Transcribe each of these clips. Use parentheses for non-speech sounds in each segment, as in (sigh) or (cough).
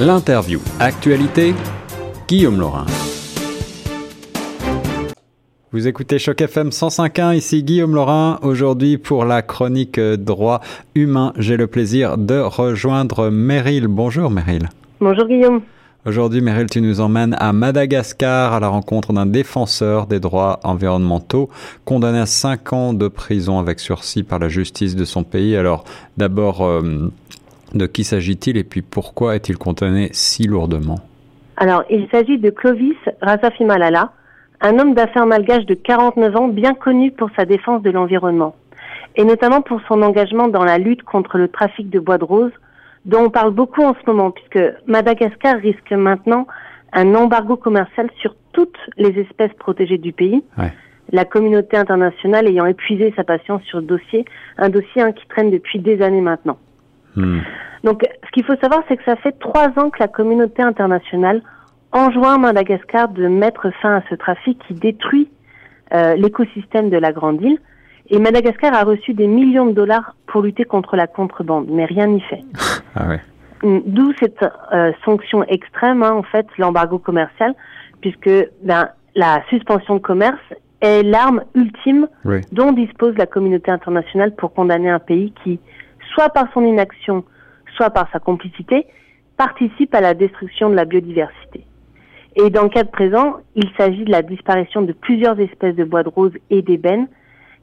L'interview. Actualité, Guillaume Laurin. Vous écoutez Choc FM 105.1, ici Guillaume Laurin. Aujourd'hui, pour la chronique droit humain, j'ai le plaisir de rejoindre Meryl. Bonjour Meryl. Bonjour Guillaume. Aujourd'hui, Meryl, tu nous emmènes à Madagascar à la rencontre d'un défenseur des droits environnementaux condamné à 5 ans de prison avec sursis par la justice de son pays. Alors, d'abord, euh, de qui s'agit-il et puis pourquoi est-il condamné si lourdement? Alors, il s'agit de Clovis Razafimalala, un homme d'affaires malgache de 49 ans, bien connu pour sa défense de l'environnement, et notamment pour son engagement dans la lutte contre le trafic de bois de rose, dont on parle beaucoup en ce moment, puisque Madagascar risque maintenant un embargo commercial sur toutes les espèces protégées du pays. La communauté internationale ayant épuisé sa patience sur le dossier, un dossier hein, qui traîne depuis des années maintenant. Hmm. Donc, ce qu'il faut savoir, c'est que ça fait trois ans que la communauté internationale enjoint Madagascar de mettre fin à ce trafic qui détruit euh, l'écosystème de la Grande Île. Et Madagascar a reçu des millions de dollars pour lutter contre la contrebande, mais rien n'y fait. Ah ouais. Hmm, d'où cette euh, sanction extrême, hein, en fait, l'embargo commercial, puisque ben, la suspension de commerce est l'arme ultime dont dispose la communauté internationale pour condamner un pays qui, soit par son inaction, soit par sa complicité, participe à la destruction de la biodiversité. Et dans le cas présent, il s'agit de la disparition de plusieurs espèces de bois de rose et d'ébène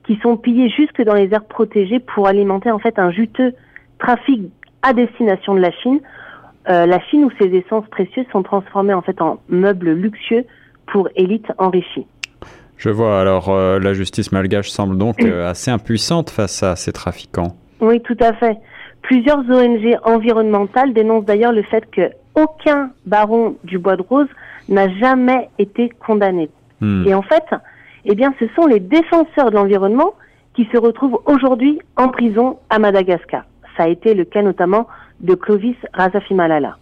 qui sont pillées jusque dans les aires protégées pour alimenter en fait un juteux trafic à destination de la Chine. Euh, la Chine où ces essences précieuses sont transformées en fait en meubles luxueux pour élites enrichies. Je vois. Alors euh, la justice malgache semble donc euh, assez impuissante face à ces trafiquants. Oui, tout à fait. Plusieurs ONG environnementales dénoncent d'ailleurs le fait que aucun baron du bois de rose n'a jamais été condamné. Hmm. Et en fait, eh bien, ce sont les défenseurs de l'environnement qui se retrouvent aujourd'hui en prison à Madagascar. Ça a été le cas notamment de Clovis Razafimalala.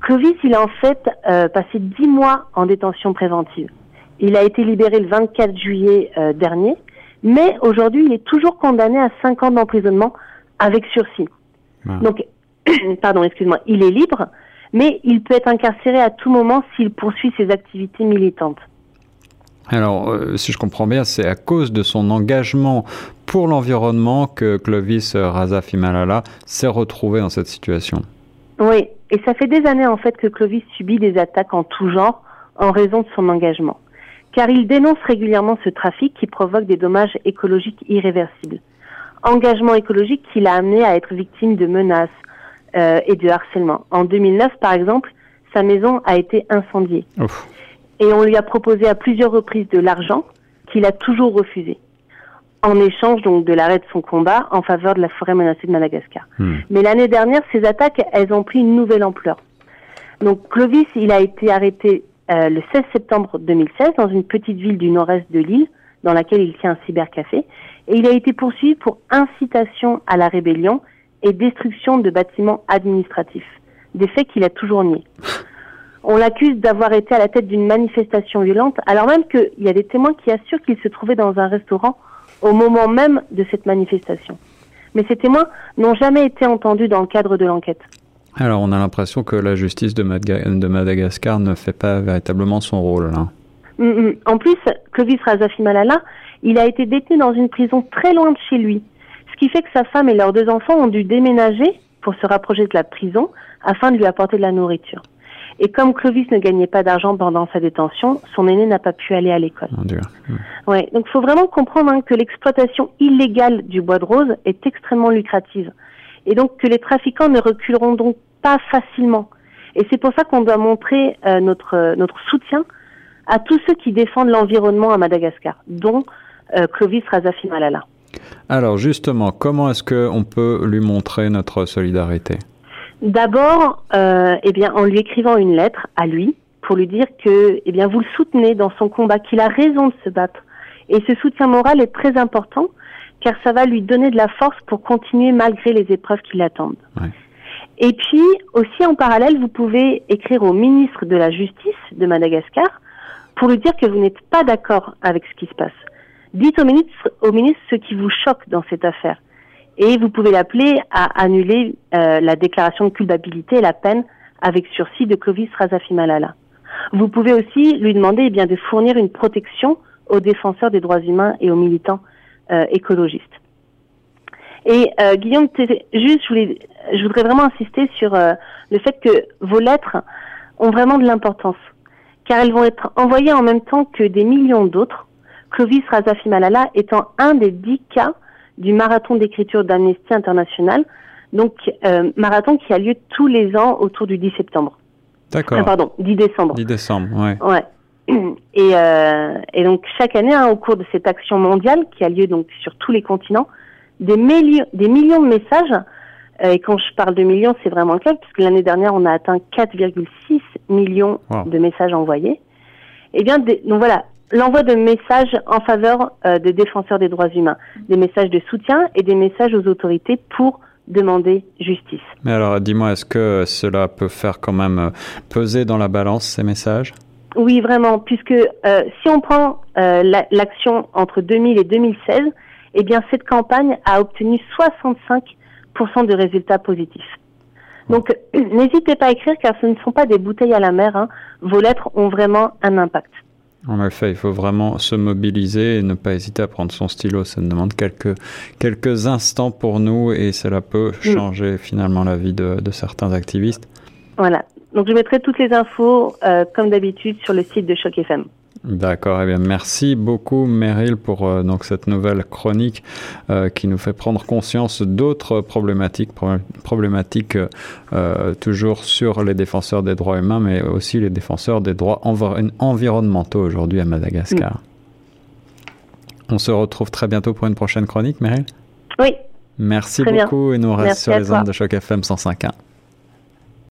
Clovis, il a en fait euh, passé dix mois en détention préventive. Il a été libéré le 24 juillet euh, dernier mais aujourd'hui, il est toujours condamné à 5 ans d'emprisonnement avec sursis. Ah. Donc, (clears throat) pardon, excuse-moi, il est libre, mais il peut être incarcéré à tout moment s'il poursuit ses activités militantes. Alors, euh, si je comprends bien, c'est à cause de son engagement pour l'environnement que Clovis Razafimalala s'est retrouvé dans cette situation. Oui, et ça fait des années en fait que Clovis subit des attaques en tout genre en raison de son engagement car il dénonce régulièrement ce trafic qui provoque des dommages écologiques irréversibles. Engagement écologique qui l'a amené à être victime de menaces euh, et de harcèlement. En 2009, par exemple, sa maison a été incendiée. Et on lui a proposé à plusieurs reprises de l'argent qu'il a toujours refusé en échange donc de l'arrêt de son combat en faveur de la forêt menacée de Madagascar. Hmm. Mais l'année dernière, ces attaques, elles ont pris une nouvelle ampleur. Donc Clovis, il a été arrêté euh, le 16 septembre 2016 dans une petite ville du nord-est de l'île dans laquelle il tient un cybercafé et il a été poursuivi pour incitation à la rébellion et destruction de bâtiments administratifs, des faits qu'il a toujours niés. On l'accuse d'avoir été à la tête d'une manifestation violente alors même qu'il y a des témoins qui assurent qu'il se trouvait dans un restaurant au moment même de cette manifestation. Mais ces témoins n'ont jamais été entendus dans le cadre de l'enquête. Alors, on a l'impression que la justice de, Madagascar ne fait pas véritablement son rôle. Là. Mm, mm. En plus, Clovis Razafimalala, il a été détenu dans une prison très loin de chez lui, ce qui fait que sa femme et leurs deux enfants ont dû déménager pour se rapprocher de la prison afin de lui apporter de la nourriture. Et comme Clovis ne gagnait pas d'argent pendant sa détention, son aîné n'a pas pu aller à l'école. Mm. Ouais, donc il faut vraiment comprendre hein, que l'exploitation illégale du bois de rose est extrêmement lucrative et donc que les trafiquants ne reculeront donc pas facilement. Et c'est pour ça qu'on doit montrer euh, notre euh, notre soutien à tous ceux qui défendent l'environnement à Madagascar, dont euh, Clovis Razafimalala. Alors justement, comment est-ce qu'on peut lui montrer notre solidarité? D'abord, eh bien, en lui écrivant une lettre à lui pour lui dire que, eh bien, vous le soutenez dans son combat, qu'il a raison de se battre. Et ce soutien moral est très important car ça va lui donner de la force pour continuer malgré les épreuves qui l'attendent. Et puis, aussi en parallèle, vous pouvez écrire au ministre de la Justice de Madagascar pour lui dire que vous n'êtes pas d'accord avec ce qui se passe. Dites au ministre, au ministre ce qui vous choque dans cette affaire. Et vous pouvez l'appeler à annuler euh, la déclaration de culpabilité et la peine avec sursis de Clovis Razafi-Malala. Vous pouvez aussi lui demander eh bien, de fournir une protection aux défenseurs des droits humains et aux militants écologistes. Et euh, Guillaume, juste, je, voulais, je, voudrais vraiment insister sur euh, le fait que vos lettres ont vraiment de l'importance, car elles vont être envoyées en même temps que des millions d'autres, Clovis Razafi Malala étant un des dix cas du marathon d'écriture d'Amnesty International, donc euh, marathon qui a lieu tous les ans autour du 10 septembre. D'accord. Ah, pardon, 10 décembre. 10 décembre, ouais. Ouais. Et, euh, et donc chaque année, hein, au cours de cette action mondiale qui a lieu donc sur tous les continents, des, millions, des millions de messages. Euh, et quand je parle de millions, c'est vraiment le cas, puisque l'année dernière, on a atteint 4,6 millions de messages envoyés. Eh bien, donc voilà, l'envoi de messages en faveur euh, des défenseurs des droits humains, des messages de soutien et des messages aux autorités pour demander justice. Mais alors, dis-moi, est-ce que cela peut faire quand même peser dans la balance ces messages? Oui, vraiment, puisque euh, si on prend euh, l'action entre 2000 et 2016, eh bien, cette campagne a obtenu 65% de résultats positifs. Donc, n'hésitez pas à écrire car ce ne sont pas des bouteilles à la mer. Hein. Vos lettres ont vraiment un impact. En effet, il faut vraiment se mobiliser et ne pas hésiter à prendre son stylo. Ça demande quelques, quelques instants pour nous et cela peut mm. changer finalement la vie de, de, certains activistes. Voilà. Donc je mettrai toutes les infos, euh, comme d'habitude, sur le site de Choc FM. D'accord, eh bien merci beaucoup Meryl pour euh, donc cette nouvelle chronique euh, qui nous fait prendre conscience d'autres problématiques, problématiques euh, toujours sur les défenseurs des droits humains, mais aussi les défenseurs des droits environnementaux aujourd'hui à Madagascar. Mm. On se retrouve très bientôt pour une prochaine chronique, Meryl? Oui. Merci beaucoup et nous reste sur les ondes de Choc FM 105.1.